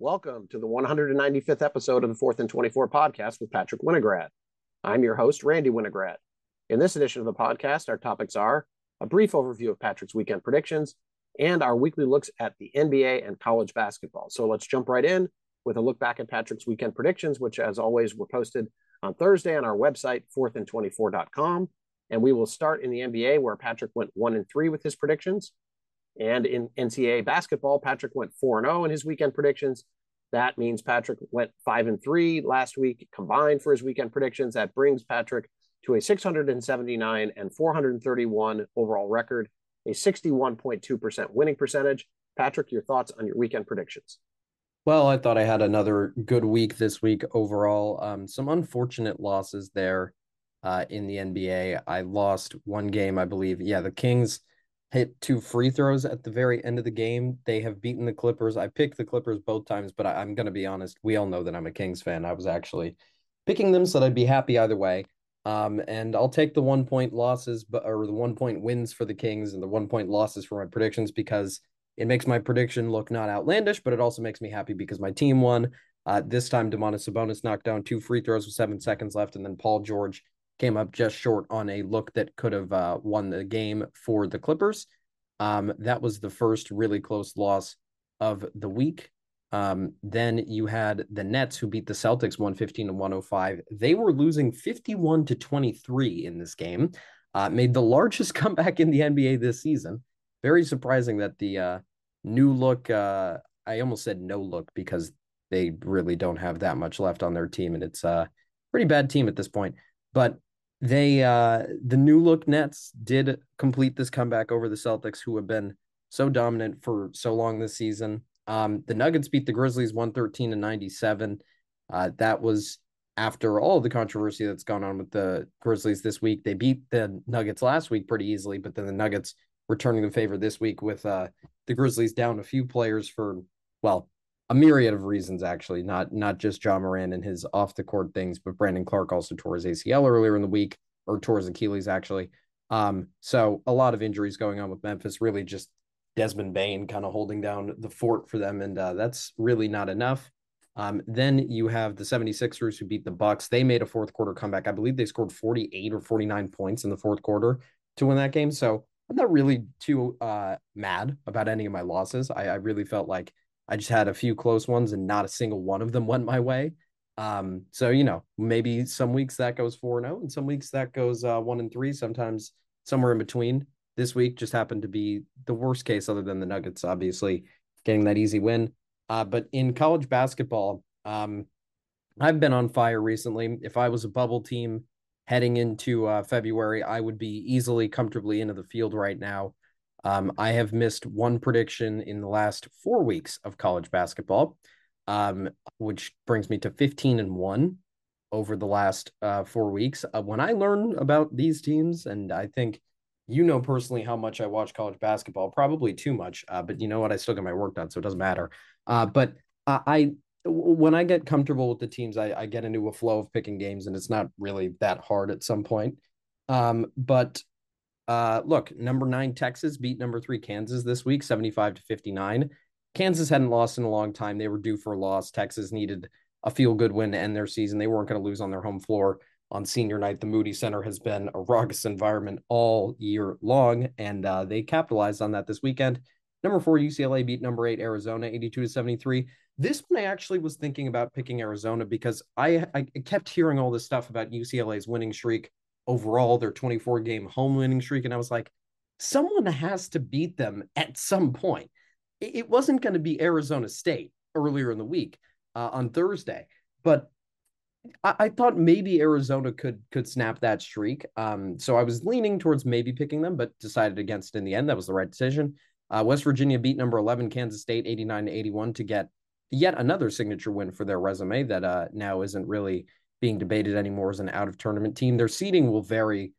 Welcome to the 195th episode of the Fourth and 24 podcast with Patrick Winograd. I'm your host, Randy Winograd. In this edition of the podcast, our topics are a brief overview of Patrick's weekend predictions and our weekly looks at the NBA and college basketball. So let's jump right in with a look back at Patrick's weekend predictions, which, as always, were posted on Thursday on our website, fourthandtwenty-four.com. And we will start in the NBA, where Patrick went one and three with his predictions. And in NCAA basketball, Patrick went 4 and 0 in his weekend predictions. That means Patrick went 5 and 3 last week combined for his weekend predictions. That brings Patrick to a 679 and 431 overall record, a 61.2% winning percentage. Patrick, your thoughts on your weekend predictions? Well, I thought I had another good week this week overall. Um, some unfortunate losses there uh, in the NBA. I lost one game, I believe. Yeah, the Kings hit two free throws at the very end of the game. They have beaten the Clippers. I picked the Clippers both times, but I, am going to be honest. We all know that I'm a Kings fan. I was actually picking them so that I'd be happy either way. Um, and I'll take the one point losses, but or the one point wins for the Kings and the one point losses for my predictions because it makes my prediction look not outlandish, but it also makes me happy because my team won. Uh, this time, Domantas Sabonis knocked down two free throws with seven seconds left, and then Paul George came up just short on a look that could have uh, won the game for the Clippers. Um, that was the first really close loss of the week. Um, then you had the Nets who beat the Celtics 115 to 105. They were losing 51 to 23 in this game, uh, made the largest comeback in the NBA this season. Very surprising that the uh, new look, uh, I almost said no look because they really don't have that much left on their team, and it's a pretty bad team at this point. But they uh the new look Nets did complete this comeback over the Celtics who have been so dominant for so long this season. Um the Nuggets beat the Grizzlies 113 to 97. Uh that was after all the controversy that's gone on with the Grizzlies this week. They beat the Nuggets last week pretty easily, but then the Nuggets returning the favor this week with uh the Grizzlies down a few players for well, a myriad of reasons actually not not just Ja Morant and his off the court things but brandon Clarke also tore his acl earlier in the week or tore his achilles actually. Um so a lot of injuries going on with memphis really just desmond Bane kind of holding down the fort for them and uh, that's really not enough. Um, then you have the 76ers who beat the bucks. They made a fourth quarter comeback. I believe they scored 48 or 49 points in the fourth quarter to win that game. So i'm not really too uh, mad about any of my losses. I, I really felt like I just had a few close ones and not a single one of them went my way. Um, so you know, maybe some weeks that goes four and zero, oh, and some weeks that goes uh, one and three. Sometimes somewhere in between. This week just happened to be the worst case, other than the Nuggets, obviously getting that easy win. Uh, but in college basketball, um, I've been on fire recently. If I was a bubble team heading into uh, February, I would be easily, comfortably into the field right now. Um, I have missed one prediction in the last four weeks of college basketball, um, which brings me to 15 and one over the last uh, four weeks. Uh, when I learn about these teams, and I think you know personally how much I watch college basketball, probably too much, uh, but you know what? I still get my work done, so it doesn't matter. Uh, but I, when I get comfortable with the teams, I, I, get into a flow of picking games, and it's not really that hard at some point. Um, but uh, look, number nine Texas beat number three Kansas this week, 75 to 59. Kansas hadn't lost in a long time. They were due for a loss. Texas needed a feel good win to end their season. They weren't going to lose on their home floor on senior night. The Moody Center has been a raucous environment all year long, and uh, they capitalized on that this weekend. Number four, UCLA beat number eight Arizona 82 to 73. This one I actually was thinking about picking Arizona because I, I kept hearing all this stuff about UCLA's winning streak overall, their 24 game home winning streak. And I was like, someone has to beat them at some point. It wasn't going to be Arizona State earlier in the week uh, on Thursday, but I, I, thought maybe Arizona could could snap that streak. Um, so I was leaning towards maybe picking them, but decided against in the end. That was the right decision. Uh, West Virginia beat number 11 Kansas State 89 to 81 to get yet another signature win for their resume that uh, now isn't really being debated anymore as an out of tournament team. Their seeding will vary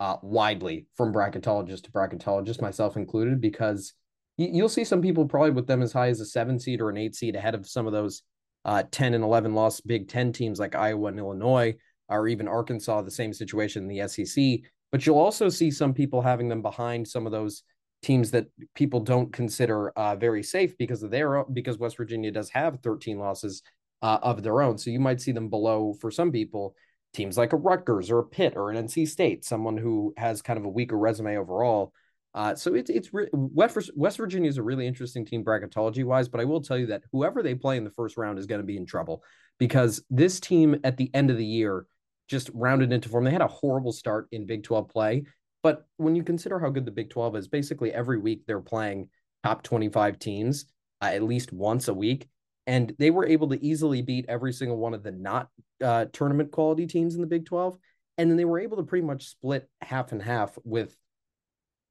uh, widely from bracketologist to bracketologist, myself included, because you'll see some people probably with them as high as a seven seed or an eight seed ahead of some of those uh, 10 and 11 loss Big Ten teams like Iowa and Illinois, or even Arkansas, the same situation in the SEC. But you'll also see some people having them behind some of those teams that people don't consider uh, very safe because of their because West Virginia does have 13 losses uh, of their own. So you might see them below for some people teams like a Rutgers or a Pitt or an NC State, someone who has kind of a weaker resume overall. Uh, so it's it's re- West Virginia is a really interesting team bracketology wise, but I will tell you that whoever they play in the first round is going to be in trouble because this team at the end of the year just rounded into form. They had a horrible start in Big 12 play, but when you consider how good the Big 12 is, basically every week they're playing top 25 teams uh, at least once a week and they were able to easily beat every single one of the not uh, tournament quality teams in the Big 12. And then they were able to pretty much split half and half with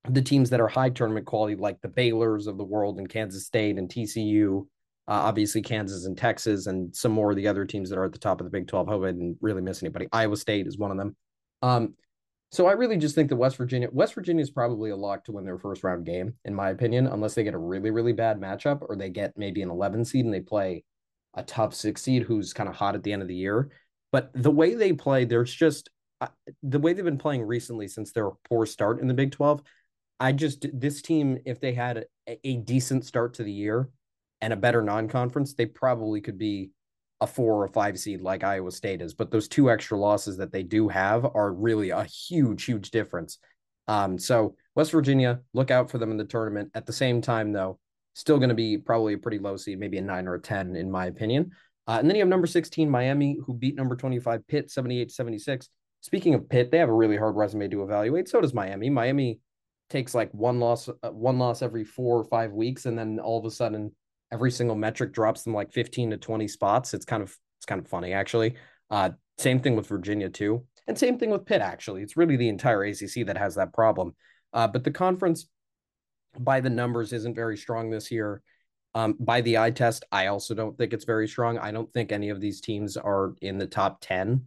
the teams that are high tournament quality, like the Baylors of the world and Kansas State and TCU, uh, obviously Kansas and Texas, and some more of the other teams that are at the top of the Big 12. Hope I didn't really miss anybody. Iowa State is one of them. Um, so I really just think that West Virginia, West Virginia is probably a lock to win their first round game, in my opinion, unless they get a really, really bad matchup or they get maybe an 11 seed and they play a top six seed who's kind of hot at the end of the year. But the way they play, there's just uh, the way they've been playing recently since their poor start in the Big 12. I just, this team, if they had a, a decent start to the year and a better non conference, they probably could be a four or five seed like Iowa State is, but those two extra losses that they do have are really a huge, huge difference. Um, so West Virginia, look out for them in the tournament. At the same time, though, still going to be probably a pretty low seed, maybe a nine or a 10, in my opinion. Uh, and then you have number 16, Miami, who beat number 25, Pitt, 78 76. Speaking of Pitt, they have a really hard resume to evaluate. So does Miami. Miami takes like one loss, uh, one loss every four or five weeks, and then all of a sudden every single metric drops them like 15 to 20 spots. It's kind of it's kind of funny actually. Uh, same thing with Virginia too, and same thing with Pitt actually. It's really the entire ACC that has that problem. Uh, but the conference, by the numbers, isn't very strong this year. Um, by the eye test, I also don't think it's very strong. I don't think any of these teams are in the top 10,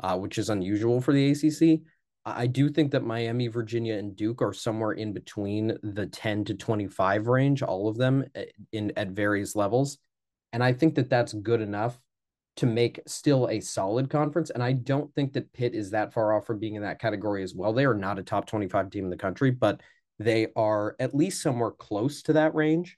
uh, which is unusual for the ACC. I do think that Miami, Virginia, and Duke are somewhere in between the 10 to 25 range, all of them eh, in at various levels. And I think that that's good enough to make still a solid conference. And I don't think that Pitt is that far off from being in that category as well. They are not a top 25 team in the country, but they are at least somewhere close to that range.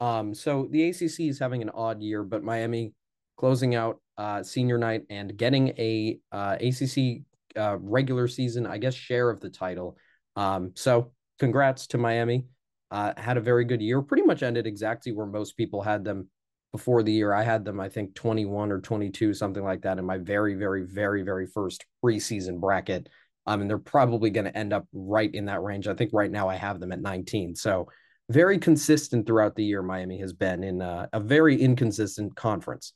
Um, so the ACC is having an odd year, but Miami closing out uh, senior night and getting a uh, ACC uh, regular season, I guess, share of the title. Um, so congrats to Miami. Uh, had a very good year. Pretty much ended exactly where most people had them before the year. I had them, I think, 21 or 22, something like that, in my very, very, very, very first preseason bracket. Um, and they're probably going to end up right in that range. I think right now I have them at 19. So very consistent throughout the year. Miami has been in a, a very inconsistent conference.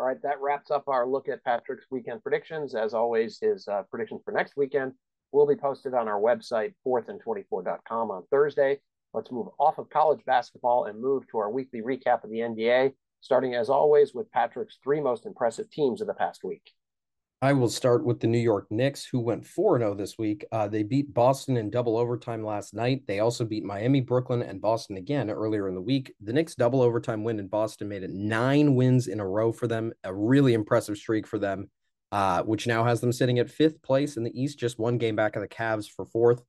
All right, that wraps up our look at Patrick's weekend predictions. As always, his uh, predictions for next weekend will be posted on our website, fourthand24.com on Thursday. Let's move off of college basketball and move to our weekly recap of the NBA, starting as always with Patrick's three most impressive teams of the past week. I will start with the New York Knicks, who went 4 0 this week. Uh, they beat Boston in double overtime last night. They also beat Miami, Brooklyn, and Boston again earlier in the week. The Knicks' double overtime win in Boston made it nine wins in a row for them, a really impressive streak for them, uh, which now has them sitting at fifth place in the East, just one game back of the Cavs for fourth.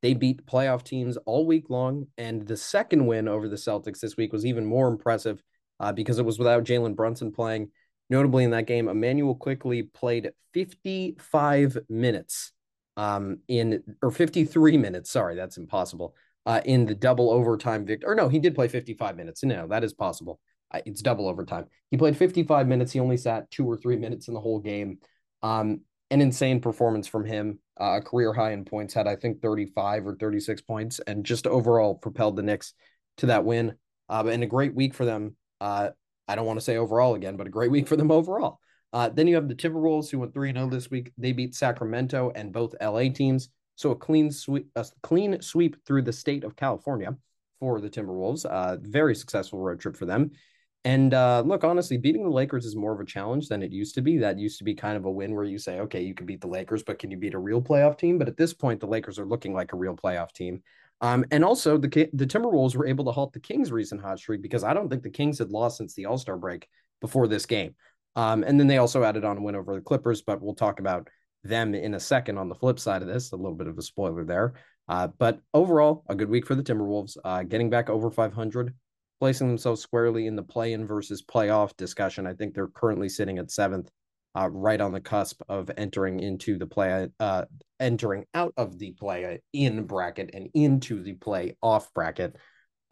They beat playoff teams all week long. And the second win over the Celtics this week was even more impressive uh, because it was without Jalen Brunson playing. Notably in that game, Immanuel Quickley played 55 minutes um, in or 53 minutes. Sorry, that's impossible. Uh, in the double overtime victory. Or no, he did play 55 minutes. No, that is possible. Uh, it's double overtime. He played 55 minutes. He only sat two or three minutes in the whole game. Um, an insane performance from him. Uh, a career high in points had I think 35 or 36 points, and just overall propelled the Knicks to that win. Uh, and a great week for them. Uh, I don't want to say overall again, but a great week for them overall. Uh, then you have the Timberwolves who went 3 0 this week. They beat Sacramento and both LA teams. So a clean sweep, a clean sweep through the state of California for the Timberwolves. Uh, very successful road trip for them. And uh, look, honestly, beating the Lakers is more of a challenge than it used to be. That used to be kind of a win where you say, okay, you can beat the Lakers, but can you beat a real playoff team? But at this point, the Lakers are looking like a real playoff team. Um, and also the the Timberwolves were able to halt the Kings' recent hot streak because I don't think the Kings had lost since the All Star break before this game. Um, and then they also added on a win over the Clippers, but we'll talk about them in a second on the flip side of this. A little bit of a spoiler there. Uh, but overall, a good week for the Timberwolves, uh, getting back over 500, placing themselves squarely in the play-in versus playoff discussion. I think they're currently sitting at seventh, uh, right on the cusp of entering into the play, uh, entering out of the play-in bracket and into the play-off bracket.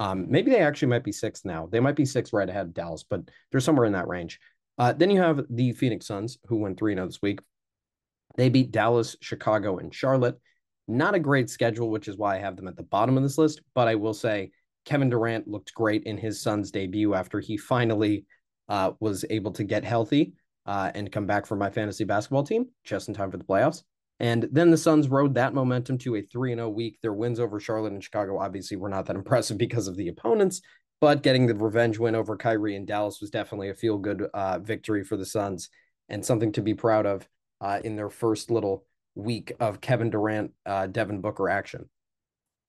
Um, maybe they actually might be six now. They might be six right ahead of Dallas, but they're somewhere in that range. Uh, then you have the Phoenix Suns, who went 3 0 this week. They beat Dallas, Chicago, and Charlotte. Not a great schedule, which is why I have them at the bottom of this list. But I will say Kevin Durant looked great in his Suns debut after he finally uh, was able to get healthy uh, and come back for my fantasy basketball team just in time for the playoffs. And then the Suns rode that momentum to a 3 0 week. Their wins over Charlotte and Chicago obviously were not that impressive because of the opponents, but getting the revenge win over Kyrie and Dallas was definitely a feel good uh, victory for the Suns and something to be proud of uh, in their first little week of Kevin Durant, uh, Devin Booker action.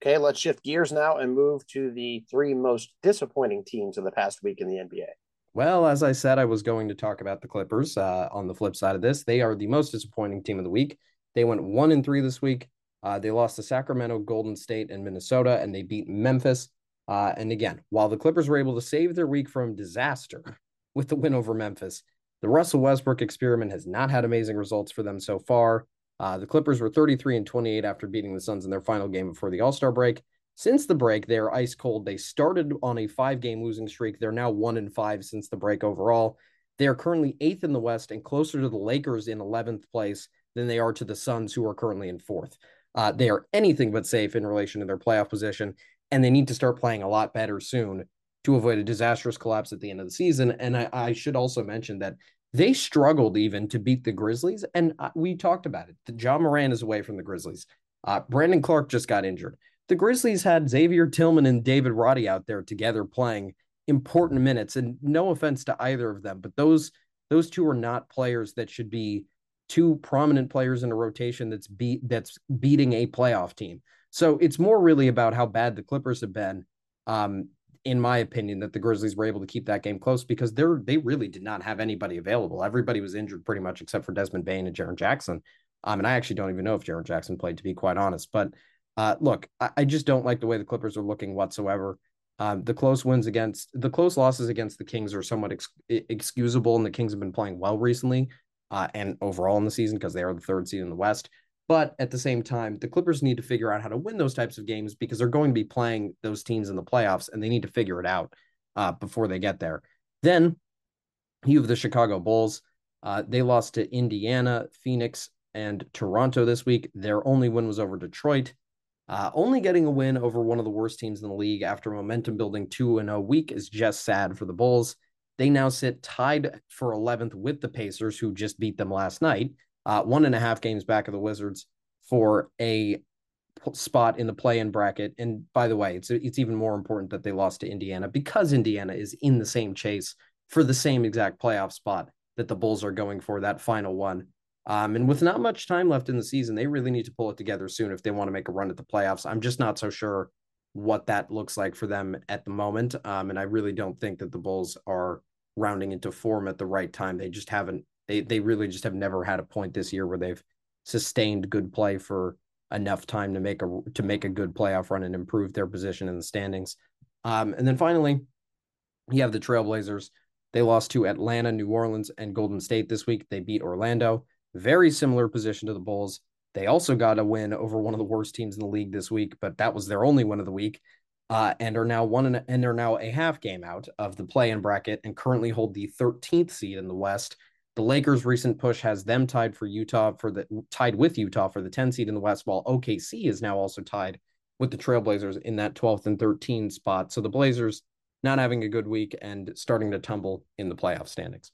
Okay, let's shift gears now and move to the three most disappointing teams of the past week in the NBA. Well, as I said, I was going to talk about the Clippers. Uh, on the flip side of this, they are the most disappointing team of the week. They went one and three this week. Uh, they lost to Sacramento, Golden State, and Minnesota, and they beat Memphis. Uh, and again, while the Clippers were able to save their week from disaster with the win over Memphis, the Russell Westbrook experiment has not had amazing results for them so far. Uh, the Clippers were 33 and 28 after beating the Suns in their final game before the All Star break. Since the break, they're ice cold. They started on a five game losing streak. They're now one and five since the break overall. They are currently eighth in the West and closer to the Lakers in 11th place than they are to the Suns, who are currently in fourth. Uh, they are anything but safe in relation to their playoff position, and they need to start playing a lot better soon to avoid a disastrous collapse at the end of the season. And I, I should also mention that they struggled even to beat the Grizzlies, and uh, we talked about it. Ja Morant is away from the Grizzlies. Uh, Brandon Clarke just got injured. The Grizzlies had Xavier Tillman and David Roddy out there together playing important minutes, and no offense to either of them, but those those two are not players that should be two prominent players in a rotation that's beat that's beating a playoff team. So it's more really about how bad the Clippers have been, um, in my opinion, that the Grizzlies were able to keep that game close because they're they really did not have anybody available. Everybody was injured pretty much except for Desmond Bane and Jaren Jackson. Um, and I actually don't even know if Jaren Jackson played, to be quite honest. But uh, look, I, I just don't like the way the Clippers are looking whatsoever. Um, the close wins against the close losses against the Kings are somewhat ex- excusable, and the Kings have been playing well recently uh, and overall in the season because they are the third seed in the West. But at the same time, the Clippers need to figure out how to win those types of games because they're going to be playing those teams in the playoffs and they need to figure it out uh, before they get there. Then you have the Chicago Bulls. Uh, they lost to Indiana, Phoenix, and Toronto this week. Their only win was over Detroit. Uh, only getting a win over one of the worst teams in the league after momentum building 2 0 week is just sad for the Bulls. They now sit tied for 11th with the Pacers, who just beat them last night, uh, one and a half games back of the Wizards for a spot in the play-in bracket. And by the way, it's it's even more important that they lost to Indiana because Indiana is in the same chase for the same exact playoff spot that the Bulls are going for that final one. Um, and with not much time left in the season, they really need to pull it together soon if they want to make a run at the playoffs. I'm just not so sure what that looks like for them at the moment. Um, and I really don't think that the Bulls are rounding into form at the right time. They just haven't. They they really just have never had a point this year where they've sustained good play for enough time to make a to make a good playoff run and improve their position in the standings. Um, and then finally, you have the Trailblazers. They lost to Atlanta, New Orleans, and Golden State this week. They beat Orlando. Very similar position to the Bulls. They also got a win over one of the worst teams in the league this week, but that was their only win of the week. Uh, and are now one and, and are now a half game out of the play-in bracket and currently hold the 13th seed in the West. The Lakers' recent push has them tied for Utah for the tied with Utah for the 10 seed in the West, while OKC is now also tied with the Trailblazers in that 12th and 13th spot. So the Blazers not having a good week and starting to tumble in the playoff standings.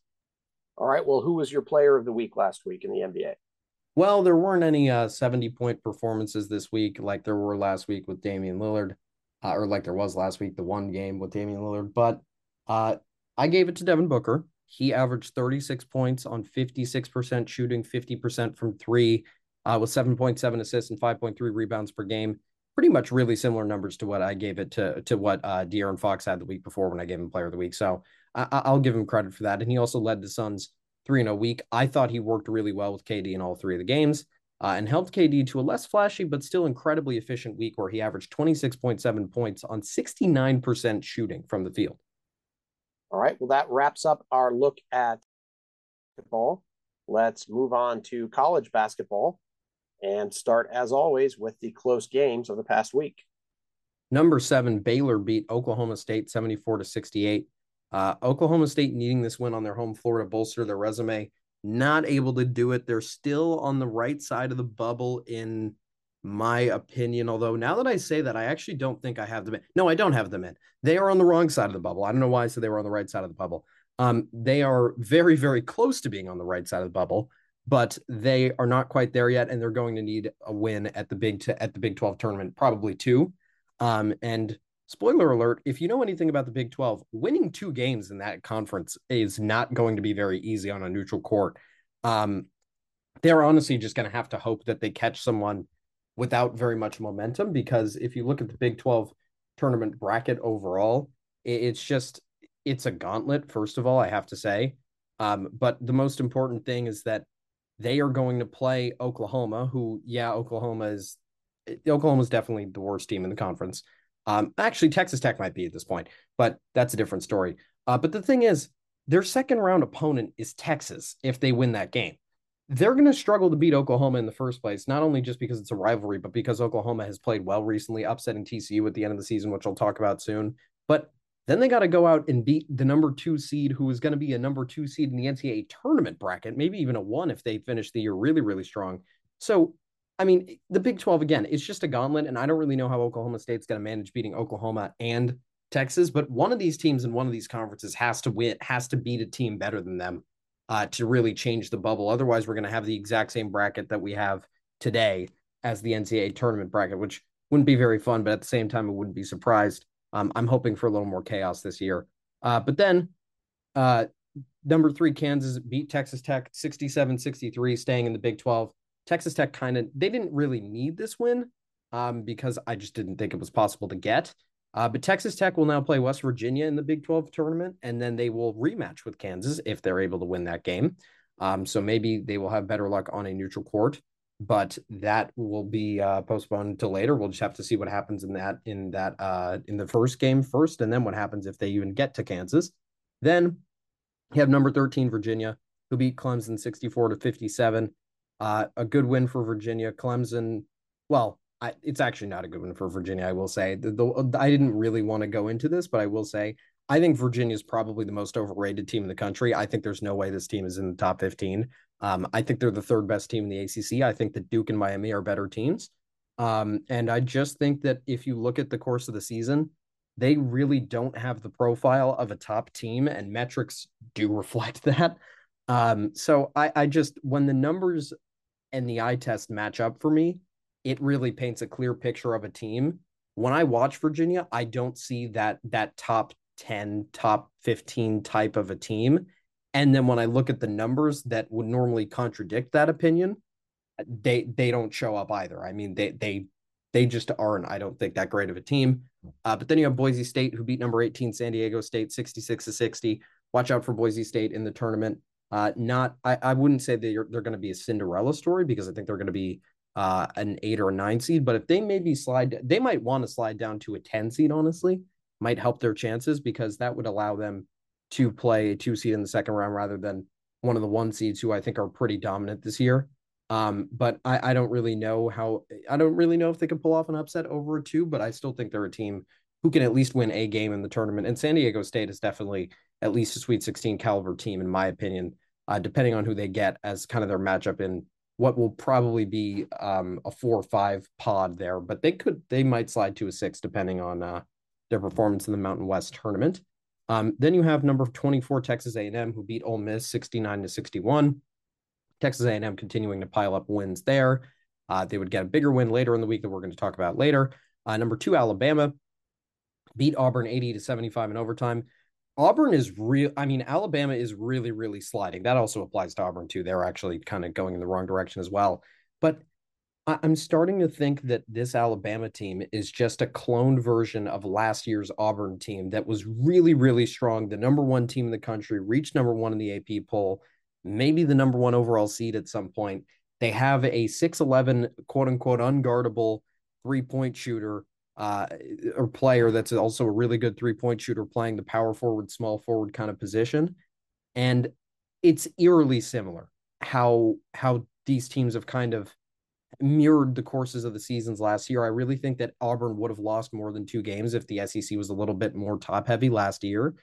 All right. Well, who was your player of the week last week in the NBA? Well, there weren't any uh, 70 point performances this week like there were last week with Damian Lillard, uh, or like there was last week, the one game with Damian Lillard. But uh, I gave it to Devin Booker. He averaged 36 points on 56% shooting, 50% from three, uh, with 7.7 assists and 5.3 rebounds per game. Pretty much really similar numbers to what I gave it to, to what uh, De'Aaron Fox had the week before when I gave him player of the week. So I, will give him credit for that. And he also led the Suns three in a week. I thought he worked really well with KD in all three of the games. uh, and helped KD to a less flashy but still incredibly efficient week where he averaged 26.7 points on 69% shooting from the field. All right. Well, that wraps up our look at basketball. Let's move on to college basketball and start, as always, with the close games of the past week. Number seven, Baylor beat Oklahoma State 74 to 68. Uh, Oklahoma State needing this win on their home floor to bolster their resume, not able to do it. They're still on the right side of the bubble, in my opinion. Although now that I say that, I actually don't think I have them in. No, I don't have them in. They are on the wrong side of the bubble. I don't know why I said they were on the right side of the bubble. Um, they are very, very close to being on the right side of the bubble, but they are not quite there yet, and they're going to need a win at the big t- at the Big Twelve tournament, probably two. Um, and spoiler alert: if you know anything about the Big Twelve, winning two games in that conference is not going to be very easy on a neutral court. Um, they're honestly just going to have to hope that they catch someone without very much momentum because if you look at the Big 12 tournament bracket overall, it's just it's a gauntlet, first of all, I have to say. Um, but the most important thing is that they are going to play Oklahoma, who, yeah, Oklahoma is Oklahoma is definitely the worst team in the conference. Um, actually, Texas Tech might be at this point, but that's a different story. Uh, but the thing is, their second round opponent is Texas if they win that game. They're going to struggle to beat Oklahoma in the first place, not only just because it's a rivalry, but because Oklahoma has played well recently, upsetting TCU at the end of the season, which I'll talk about soon. But then they got to go out and beat the number two seed, who is going to be a number two seed in the NCAA tournament bracket, maybe even a one if they finish the year really, really strong. So, I mean, the Big 12, again, it's just a gauntlet. And I don't really know how Oklahoma State's going to manage beating Oklahoma and Texas, but one of these teams in one of these conferences has to win, has to beat a team better than them uh, to really change the bubble. Otherwise, we're going to have the exact same bracket that we have today as the NCAA tournament bracket, which wouldn't be very fun, but at the same time, it wouldn't be surprised. Um, I'm hoping for a little more chaos this year. Uh, but then uh, number three, Kansas beat Texas Tech 67 63, staying in the Big 12. Texas Tech kind of, they didn't really need this win um, because I just didn't think it was possible to get. Uh, but Texas Tech will now play West Virginia in the Big 12 tournament, and then they will rematch with Kansas if they're able to win that game. Um, so maybe they will have better luck on a neutral court but that will be uh, postponed to later. We'll just have to see what happens in that in that uh, in the first game first, and then what happens if they even get to Kansas. Then you have number thirteen Virginia, who beat Clemson sixty four to fifty seven. Uh, a good win for Virginia. Clemson, well, I, it's actually not a good win for Virginia. I will say the, the I didn't really want to go into this, but I will say I think Virginia is probably the most overrated team in the country. I think there's no way this team is in the top 15. Um, I think they're the third best team in the ACC. I think that Duke and Miami are better teams. Um, and I just think that if you look at the course of the season, they really don't have the profile of a top team, and metrics do reflect that. Um, so I, I just, when the numbers and the eye test match up for me, it really paints a clear picture of a team. When I watch Virginia, I don't see that that top 10, top 15 type of a team. And then when I look at the numbers that would normally contradict that opinion, they they don't show up either. I mean, they they they just aren't, I don't think, that great of a team. Uh, but then you have Boise State, who beat number 18 San Diego State 66 to 60. Watch out for Boise State in the tournament. Uh, not, I, I wouldn't say they're, they're going to be a Cinderella story because I think they're going to be uh, an eight or a nine seed. But if they maybe slide, they might want to slide down to a 10 seed, honestly, might help their chances because that would allow them to play a two seed in the second round rather than one of the one seeds who I think are pretty dominant this year. Um, but I, I don't really know how I don't really know if they can pull off an upset over a two, but I still think they're a team who can at least win a game in the tournament. And San Diego State is definitely at least a Sweet 16 caliber team, in my opinion, uh, depending on who they get as kind of their matchup in what will probably be um, a four or five pod there. But they could they might slide to a six depending on uh, their performance in the Mountain West tournament. Um, then you have number 24 Texas A&M who beat Ole Miss 69 to 61. Texas A&M continuing to pile up wins there. Uh, they would get a bigger win later in the week that we're going to talk about later. Uh, number two Alabama beat Auburn 80 to 75 in overtime. Auburn is real. I mean, Alabama is really, really sliding. That also applies to Auburn too. They're actually kind of going in the wrong direction as well. But I'm starting to think that this Alabama team is just a cloned version of last year's Auburn team that was really, really strong. The number one team in the country, reached number one in the AP poll, maybe the number one overall seed at some point. They have a 6'11, quote unquote, unguardable three point shooter uh, or player that's also a really good three point shooter playing the power forward, small forward kind of position. And it's eerily similar how how these teams have kind of mirrored the courses of the seasons last year. I really think that Auburn would have lost more than two games if the SEC was a little bit more top heavy last year.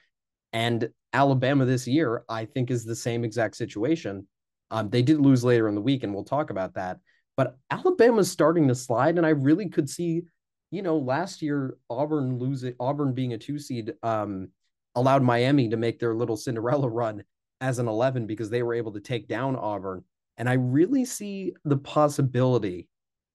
And Alabama this year, I think, is the same exact situation. Um, they did lose later in the week, and we'll talk about that. But Alabama's starting to slide, and I really could see, you know, last year Auburn losing Auburn being a two seed um, allowed Miami to make their little Cinderella run as an 11 because they were able to take down Auburn. And I really see the possibility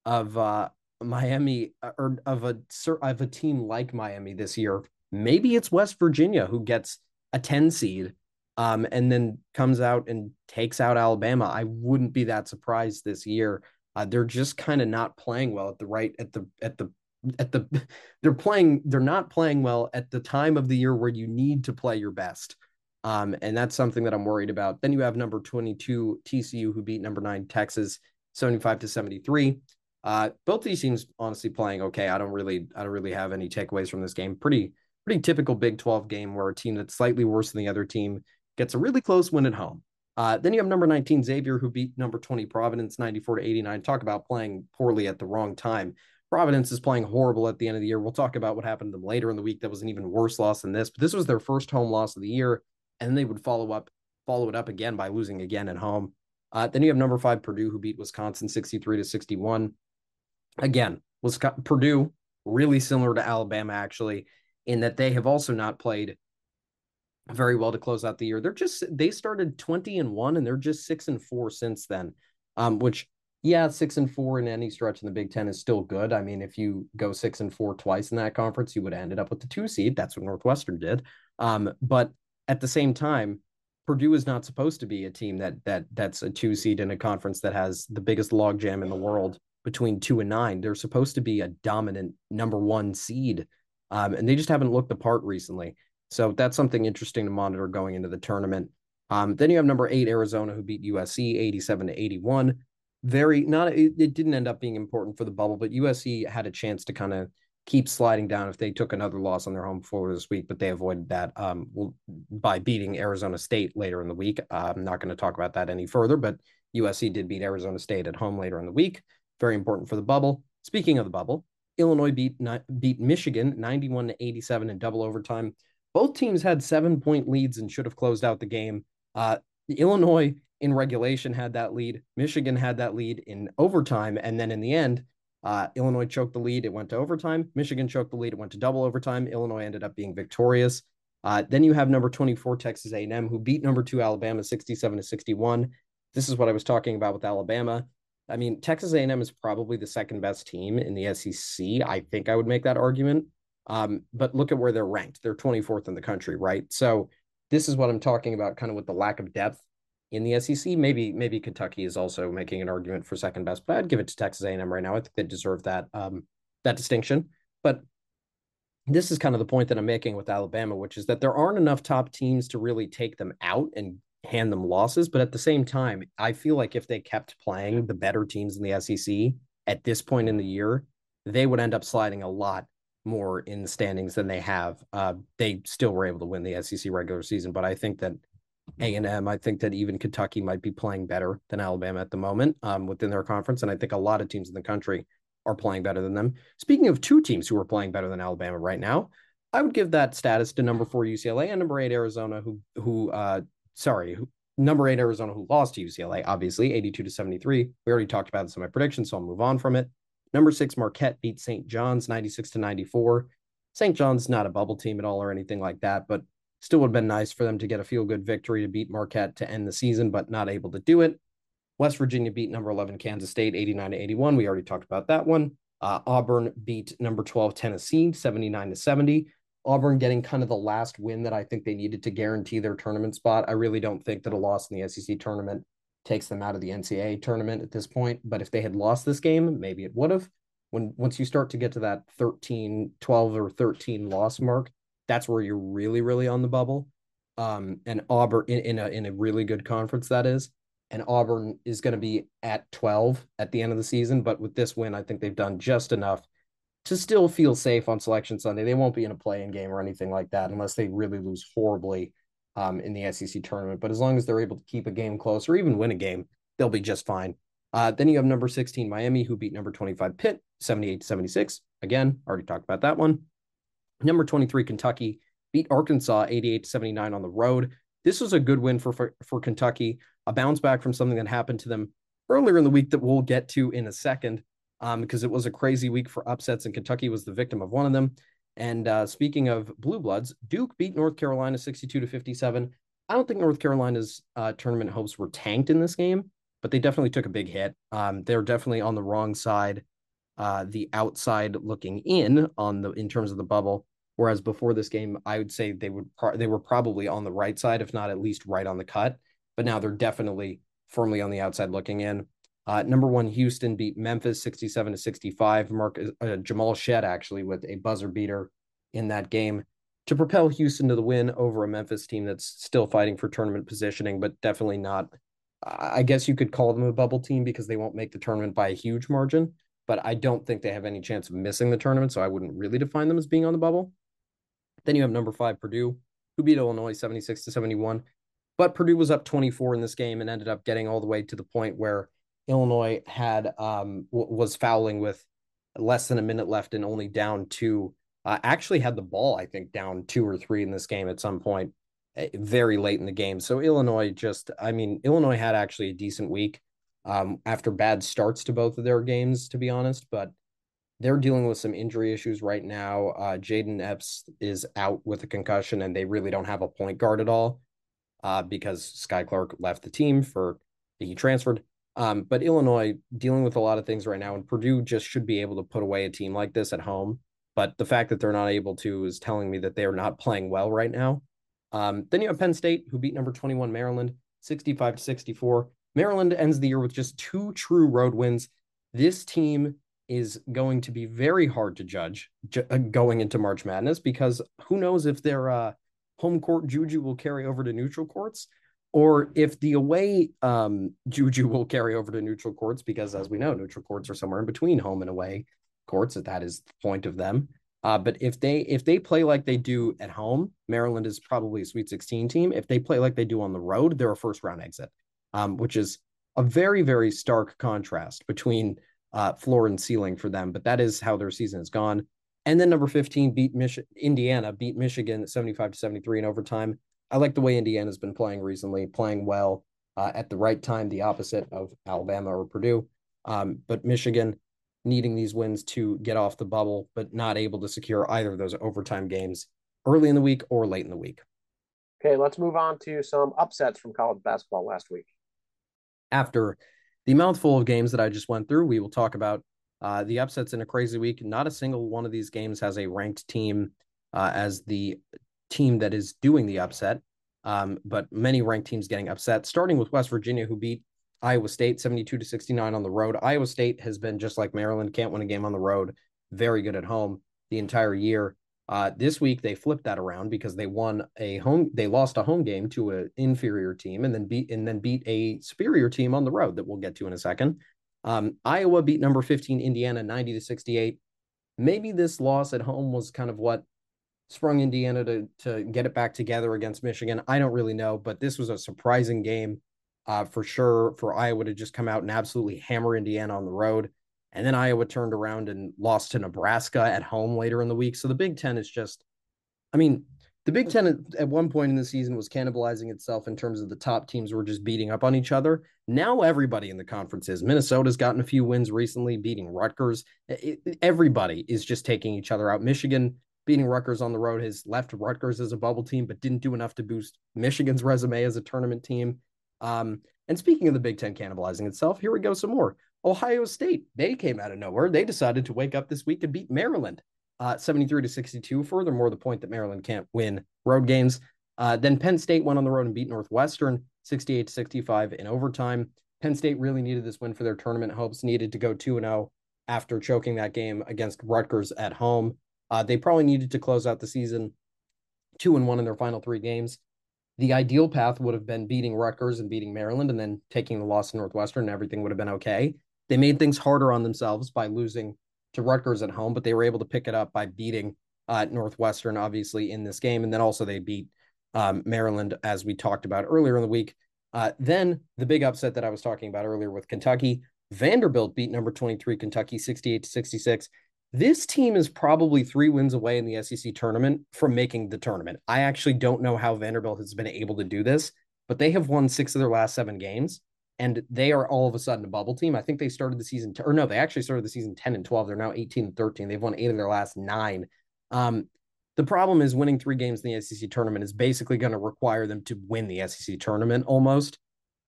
of uh, Miami uh, or of a of a team like Miami this year. Maybe it's West Virginia who gets a 10 seed um, and then comes out and takes out Alabama. I wouldn't be that surprised this year. Uh, they're just kind of not playing well at the right at the at the at the they're playing they're not playing well at the time of the year where you need to play your best. Um, and that's something that I'm worried about. Then you have number 22 TCU who beat number 9 Texas 75 to 73. Uh, both these teams honestly playing okay. I don't really I don't really have any takeaways from this game. Pretty pretty typical Big 12 game where a team that's slightly worse than the other team gets a really close win at home. Uh, then you have number 19 Xavier, who beat number 20 Providence 94 to 89. Talk about playing poorly at the wrong time. Providence is playing horrible at the end of the year. We'll talk about what happened to them later in the week. That was an even worse loss than this, but this was their first home loss of the year, and they would follow up, follow it up again by losing again at home. Uh, then you have number five Purdue, who beat Wisconsin 63 to 61. Again, was Purdue really similar to Alabama actually, in that they have also not played very well to close out the year. They're just they started 20 and 1 and they're just 6 and 4 since then. Um which yeah, 6 and 4 in any stretch in the Big 10 is still good. I mean, if you go 6 and 4 twice in that conference, you would have ended up with the 2 seed. That's what Northwestern did. Um but at the same time, Purdue is not supposed to be a team that that that's a 2 seed in a conference that has the biggest logjam in the world between 2 and 9. They're supposed to be a dominant number 1 seed. Um, and they just haven't looked the part recently. So that's something interesting to monitor going into the tournament. Um, then you have number eight, Arizona, who beat USC 87 to 81. Very not, it, it didn't end up being important for the bubble, but USC had a chance to kind of keep sliding down if they took another loss on their home floor this week, but they avoided that um, by beating Arizona State later in the week. Uh, I'm not going to talk about that any further, but USC did beat Arizona State at home later in the week. Very important for the bubble. Speaking of the bubble, Illinois beat beat Michigan 91 to 87 in double overtime. Both teams had seven point leads and should have closed out the game. Uh, Illinois in regulation had that lead. Michigan had that lead in overtime. And then in the end, uh, Illinois choked the lead. It went to overtime. Michigan choked the lead. It went to double overtime. Illinois ended up being victorious. Uh, then you have number 24 Texas A&M who beat number two Alabama 67 to 61. This is what I was talking about with Alabama. I mean, Texas A&M is probably the second best team in the SEC. I think I would make that argument. Um, but look at where they're ranked. They're 24th in the country, right? So this is what I'm talking about, kind of with the lack of depth in the SEC. Maybe maybe Kentucky is also making an argument for second best, but I'd give it to Texas A&M right now. I think they deserve that um, that distinction. But this is kind of the point that I'm making with Alabama, which is that there aren't enough top teams to really take them out and hand them losses. But at the same time, I feel like if they kept playing the better teams in the SEC at this point in the year, they would end up sliding a lot more in the standings than they have. Uh, they still were able to win the SEC regular season, but I think that A and M, I think that even Kentucky might be playing better than Alabama at the moment um, within their conference, and I think a lot of teams in the country are playing better than them. Speaking of two teams who are playing better than Alabama right now, I would give that status to number four UCLA and number eight Arizona, who who uh, sorry, who, number eight Arizona who lost to UCLA, obviously 82 to 73. We already talked about this in my prediction, so I'll move on from it. Number six, Marquette beat St. John's 96 to 94. St. John's not a bubble team at all or anything like that, but still would have been nice for them to get a feel good victory to beat Marquette to end the season, but not able to do it. West Virginia beat number 11 Kansas State 89 to 81. We already talked about that one. Uh, Auburn beat number 12 Tennessee 79 to 70. Auburn getting kind of the last win that I think they needed to guarantee their tournament spot. I really don't think that a loss in the SEC tournament takes them out of the NCAA tournament at this point. But if they had lost this game, maybe it would have. When once you start to get to that 13, 12 or 13 loss mark, that's where you're really, really on the bubble. Um, and Auburn in, in a in a really good conference that is. and Auburn is going to be at 12 at the end of the season. But with this win, I think they've done just enough to still feel safe on Selection Sunday. They won't be in a play-in game or anything like that unless they really lose horribly um, in the SEC tournament. But as long as they're able to keep a game close or even win a game, they'll be just fine. Uh, then you have number 16 Miami, who beat number 25 Pitt 78 to 76. Again, already talked about that one. Number 23 Kentucky beat Arkansas 88 to 79 on the road. This was a good win for, for, for Kentucky, a bounce back from something that happened to them earlier in the week that we'll get to in a second, um, because it was a crazy week for upsets, and Kentucky was the victim of one of them. And uh, speaking of blue bloods, Duke beat North Carolina 62 to 57. I don't think North Carolina's uh, tournament hopes were tanked in this game, but they definitely took a big hit. Um, they're definitely on the wrong side, uh, the outside looking in on the in terms of the bubble. Whereas before this game, I would say they would pro- they were probably on the right side, if not at least right on the cut. But now they're definitely firmly on the outside looking in. Uh, number one, Houston beat Memphis 67 to 65. Mark uh, Jamal Shead actually with a buzzer beater in that game to propel Houston to the win over a Memphis team that's still fighting for tournament positioning, but definitely not. I guess you could call them a bubble team because they won't make the tournament by a huge margin, but I don't think they have any chance of missing the tournament. So I wouldn't really define them as being on the bubble. Then you have number five, Purdue, who beat Illinois 76 to 71. But Purdue was up 24 in this game and ended up getting all the way to the point where Illinois had um, w- was fouling with less than a minute left and only down two. Uh, actually had the ball, I think, down two or three in this game at some point, eh, very late in the game. So Illinois just, I mean, Illinois had actually a decent week um, after bad starts to both of their games, to be honest. But they're dealing with some injury issues right now. Uh, Jayden Epps is out with a concussion, and they really don't have a point guard at all uh, because Skyy Clark left the team for he transferred. Um, but Illinois dealing with a lot of things right now, and Purdue just should be able to put away a team like this at home. But the fact that they're not able to is telling me that they are not playing well right now. Um, then you have Penn State, who beat number 21 Maryland 65 to 64. Maryland ends the year with just two true road wins. This team is going to be very hard to judge ju- uh, going into March Madness because who knows if their uh, home court juju will carry over to neutral courts or if the away um, juju will carry over to neutral courts because as we know neutral courts are somewhere in between home and away courts that is the point of them. Uh, but if they if they play like they do at home maryland is probably a sweet 16 team. If they play like they do on the road they're a first round exit um, which is a very very stark contrast between uh, floor and ceiling for them, but that is how their season has gone. And then number 15 beat Mich- Indiana, beat Michigan 75 to 73 in overtime. I like the way Indiana's been playing recently, playing well uh, at the right time, the opposite of Alabama or Purdue. Um, but Michigan needing these wins to get off the bubble, but not able to secure either of those overtime games early in the week or late in the week. Okay, let's move on to some upsets from college basketball last week. After the mouthful of games that I just went through, we will talk about uh, the upsets in a crazy week. Not a single one of these games has a ranked team uh, as the team that is doing the upset, um, but many ranked teams getting upset, starting with West Virginia, who beat Iowa State 72 to 69 on the road. Iowa State has been just like Maryland, can't win a game on the road, very good at home the entire year. Uh, this week they flipped that around because they won a home, they lost a home game to an inferior team, and then beat and then beat a superior team on the road that we'll get to in a second. Um, Iowa beat number 15 Indiana 90 to 68. Maybe this loss at home was kind of what sprung Indiana to to get it back together against Michigan. I don't really know, but this was a surprising game uh, for sure for Iowa to just come out and absolutely hammer Indiana on the road. And then Iowa turned around and lost to Nebraska at home later in the week. So the Big Ten is just, I mean, the Big Ten at one point in the season was cannibalizing itself in terms of the top teams were just beating up on each other. Now everybody in the conference is. Minnesota's gotten a few wins recently, beating Rutgers. It, everybody is just taking each other out. Michigan beating Rutgers on the road has left Rutgers as a bubble team, but didn't do enough to boost Michigan's resume as a tournament team. Um, and speaking of the Big Ten cannibalizing itself, here we go some more. Ohio State, they came out of nowhere. They decided to wake up this week and beat Maryland uh, 73 to 62. Furthermore, the point that Maryland can't win road games. Uh, then Penn State went on the road and beat Northwestern 68 to 65 in overtime. Penn State really needed this win for their tournament hopes, needed to go 2 0 after choking that game against Rutgers at home. Uh, they probably needed to close out the season 2 and 1 in their final three games. the ideal path would have been beating Rutgers and beating Maryland and then taking the loss to Northwestern and everything would have been okay. They made things harder on themselves by losing to Rutgers at home, but they were able to pick it up by beating uh, Northwestern, obviously, in this game. And then also they beat um, Maryland, as we talked about earlier in the week. Uh, then the big upset that I was talking about earlier with Kentucky, Vanderbilt beat number 23 Kentucky 68 to 66. This team is probably three wins away in the SEC tournament from making the tournament. I actually don't know how Vanderbilt has been able to do this, but they have won six of their last seven games and they are all of a sudden a bubble team. I think they started the season, or no, they actually started the season 10 and 12. They're now 18 and 13. They've won eight of their last nine. Um, the problem is winning three games in the SEC tournament is basically going to require them to win the SEC tournament almost.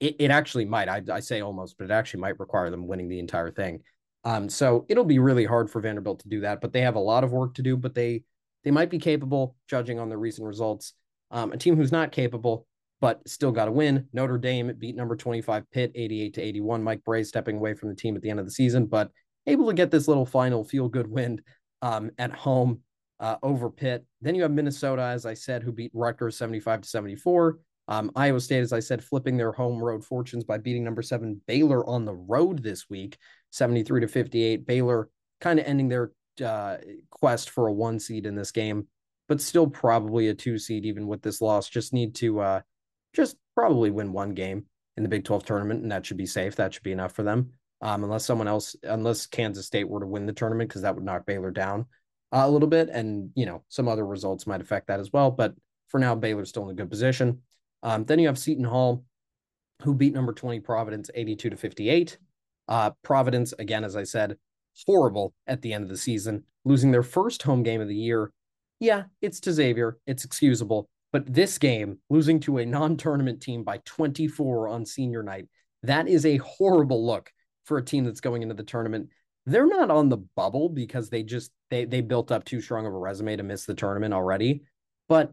It, it actually might. I, I say almost, but it actually might require them winning the entire thing. Um, so it'll be really hard for Vanderbilt to do that, but they have a lot of work to do. But they they might be capable, judging on the recent results. Um, a team who's not capable but still got a win. Notre Dame beat number 25 Pitt 88 to 81. Mike Brey stepping away from the team at the end of the season, but able to get this little final feel good win um, at home uh, over Pitt. Then you have Minnesota, as I said, who beat Rutgers 75 to 74. Um, Iowa State, as I said, flipping their home road fortunes by beating number seven Baylor on the road this week, 73 to 58. Baylor kind of ending their uh, quest for a one seed in this game, but still probably a two seed even with this loss. Just need to uh, just probably win one game in the Big 12 tournament, and that should be safe. That should be enough for them. Um, unless someone else, unless Kansas State were to win the tournament, because that would knock Baylor down uh, a little bit, and you know some other results might affect that as well. But for now, Baylor's still in a good position. Um, then you have Seton Hall, who beat number 20 Providence 82 to 58. Uh, Providence, again, as I said, horrible at the end of the season, losing their first home game of the year. Yeah, it's to Xavier. It's excusable. But this game, losing to a non tournament team by 24 on senior night, that is a horrible look for a team that's going into the tournament. They're not on the bubble because they just they they built up too strong of a resume to miss the tournament already. But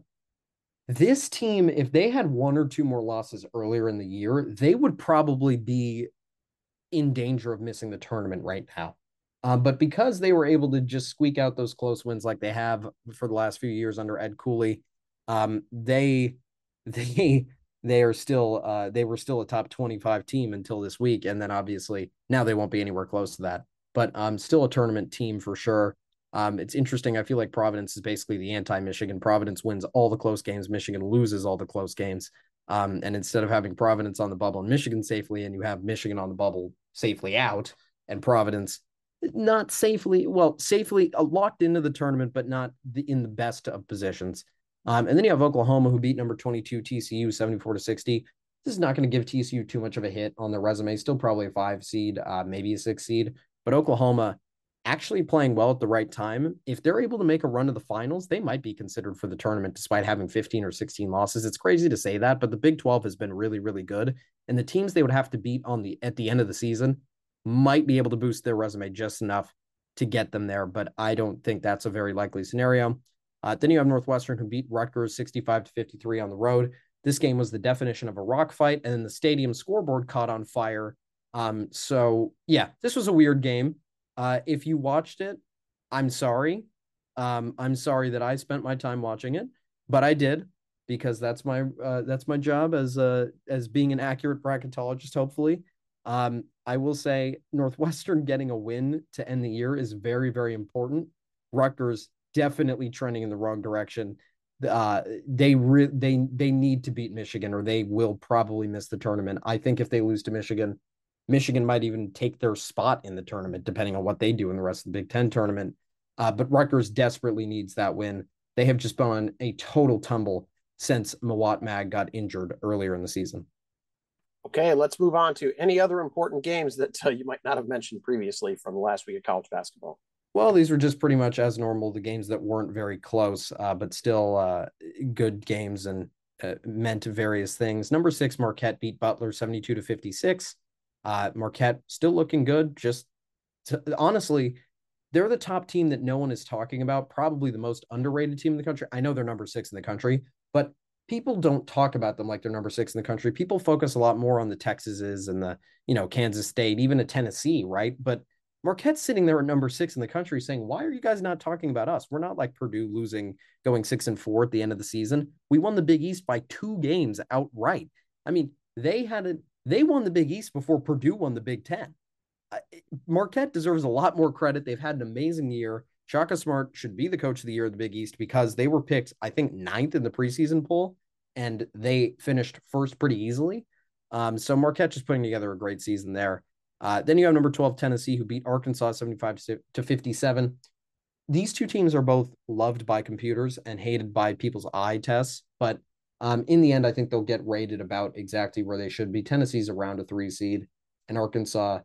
this team, if they had one or two more losses earlier in the year, they would probably be in danger of missing the tournament right now. Um, but because they were able to just squeak out those close wins like they have for the last few years under Ed Cooley, um, they they they are still uh, they were still a top 25 team until this week and then obviously now they won't be anywhere close to that. But um still a tournament team for sure. Um it's interesting i feel like providence is basically the anti-michigan. Providence wins all the close games michigan loses all the close games. Um and instead of having providence on the bubble and michigan safely and you have michigan on the bubble safely out and providence not safely well safely uh, locked into the tournament but not the, in the best of positions um, and then you have Oklahoma, who beat number 22 TCU 74 to 60. This is not going to give TCU too much of a hit on their resume. Still probably a five seed, uh, maybe a six seed. But Oklahoma actually playing well at the right time. If they're able to make a run to the finals, they might be considered for the tournament despite having 15 or 16 losses. It's crazy to say that, but the Big 12 has been really, really good. And the teams they would have to beat on the at the end of the season might be able to boost their resume just enough to get them there. But I don't think that's a very likely scenario. Uh, then you have Northwestern who beat Rutgers 65 to 53 on the road. This game was the definition of a rock fight, and then the stadium scoreboard caught on fire. Um, so yeah, this was a weird game. Uh, if you watched it, I'm sorry. Um, I'm sorry that I spent my time watching it, but I did because that's my uh, that's my job as a as being an accurate bracketologist. Hopefully, um, I will say Northwestern getting a win to end the year is very very important. Rutgers definitely trending in the wrong direction. Uh, they re- they they need to beat Michigan, or they will probably miss the tournament. I think if they lose to Michigan, Michigan might even take their spot in the tournament, depending on what they do in the rest of the Big Ten tournament. Uh, but Rutgers desperately needs that win. They have just been on a total tumble since Mawot Mag got injured earlier in the season. Okay, let's move on to any other important games that uh, you might not have mentioned previously from the last week of college basketball. Well, these were just pretty much as normal. The games that weren't very close, uh, but still uh, good games and uh, meant various things. Number six, Marquette beat Butler 72 to 56. Uh, Marquette still looking good. Just to, honestly, they're the top team that no one is talking about. Probably the most underrated team in the country. I know they're number six in the country, but people don't talk about them like they're number six in the country. People focus a lot more on the Texases and the, you know, Kansas State, even a Tennessee, right? But Marquette's sitting there at number six in the country saying, Why are you guys not talking about us? We're not like Purdue losing, going six and four at the end of the season. We won the Big East by two games outright. I mean, they had a they won the Big East before Purdue won the Big Ten. Marquette deserves a lot more credit. They've had an amazing year. Shaka Smart should be the coach of the year of the Big East because they were picked, I think, ninth in the preseason poll, and they finished first pretty easily. Um, so Marquette just putting together a great season there. Uh, then you have number 12, Tennessee, who beat Arkansas 75 to 57. These two teams are both loved by computers and hated by people's eye tests, but um, in the end, I think they'll get rated about exactly where they should be. Tennessee's around a three seed, and Arkansas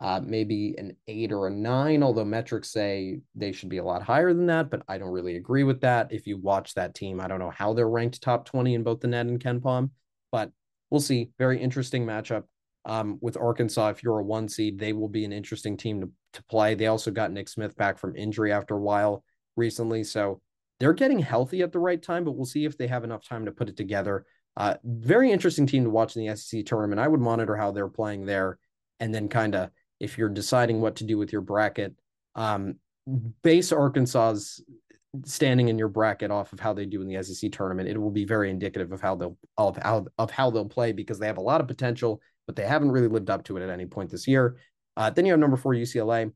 uh, maybe an eight or a nine, although metrics say they should be a lot higher than that, but I don't really agree with that. If you watch that team, I don't know how they're ranked top 20 in both the net and KenPom, but we'll see. Very interesting matchup um, with Arkansas. If you're a one seed, they will be an interesting team to, to play. They also got Nick Smith back from injury after a while recently. So they're getting healthy at the right time, but we'll see if they have enough time to put it together. Uh, very interesting team to watch in the SEC tournament. I would monitor how they're playing there and then kind of if you're deciding what to do with your bracket. Um, base Arkansas's standing in your bracket off of how they do in the SEC tournament. It will be very indicative of how they'll of how of how they'll play because they have a lot of potential, but they haven't really lived up to it at any point this year. Uh, then you have number four UCLA,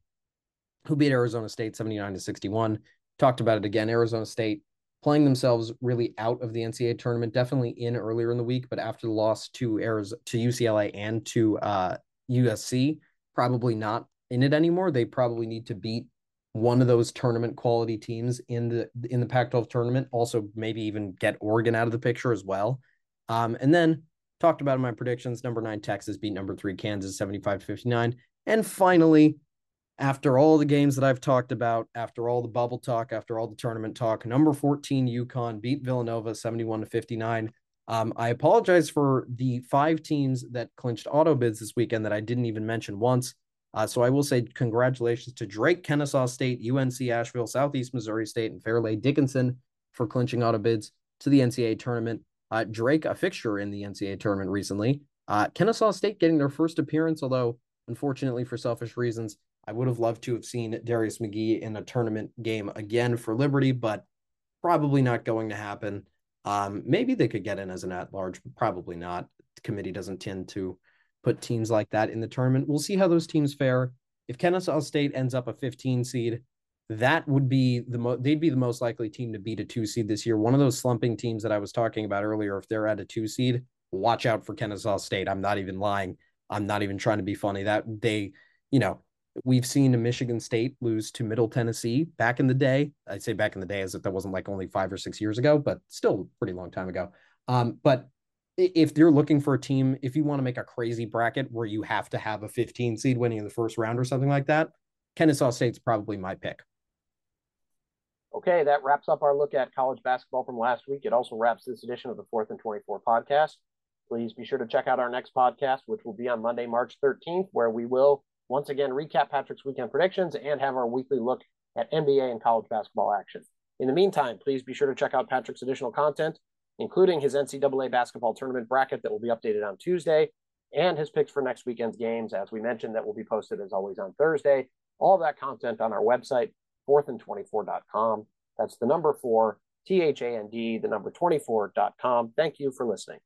who beat Arizona State 79 to 61. Talked about it again. Arizona State playing themselves really out of the NCAA tournament, definitely in earlier in the week, but after the loss to Arizona to UCLA and to uh, USC, probably not in it anymore. They probably need to beat one of those tournament quality teams in the in the Pac-12 tournament. Also, maybe even get Oregon out of the picture as well. Um, and then talked about in my predictions. Number nine Texas beat number three Kansas 75 to 59. And finally, after all the games that I've talked about, after all the bubble talk, after all the tournament talk, number 14 UConn beat Villanova 71 to 59. Um, I apologize for the five teams that clinched auto bids this weekend that I didn't even mention once. Uh, so I will say congratulations to Drake, Kennesaw State, UNC Asheville, Southeast Missouri State, and Fairleigh Dickinson for clinching auto bids to the NCAA tournament. Uh, Drake, a fixture in the NCAA tournament recently. Uh, Kennesaw State getting their first appearance, although unfortunately for selfish reasons, I would have loved to have seen Darius McGhee in a tournament game again for Liberty, but probably not going to happen. Um, maybe they could get in as an at large, but probably not. The committee doesn't tend to put teams like that in the tournament. We'll see how those teams fare. If Kennesaw State ends up a 15 seed, that would be the most they'd be the most likely team to beat a two seed this year. One of those slumping teams that I was talking about earlier, if they're at a two seed, watch out for Kennesaw State. I'm not even lying. I'm not even trying to be funny. That they, you know, We've seen a Michigan State lose to Middle Tennessee back in the day. I'd say back in the day as if that wasn't like only five or six years ago, but still pretty long time ago. Um, but if you're looking for a team, if you want to make a crazy bracket where you have to have a 15 seed winning in the first round or something like that, Kennesaw State's probably my pick. Okay, that wraps up our look at college basketball from last week. It also wraps this edition of the Fourth and 24 podcast. Please be sure to check out our next podcast, which will be on Monday, March 13th, where we will once again recap Patrick's weekend predictions and have our weekly look at NBA and college basketball action. In the meantime, please be sure to check out Patrick's additional content, including his NCAA basketball tournament bracket that will be updated on Tuesday and his picks for next weekend's games, as we mentioned, that will be posted as always on Thursday. All that content on our website, fourthand24.com. That's the number four, T H A N D, the number 24.com. Thank you for listening.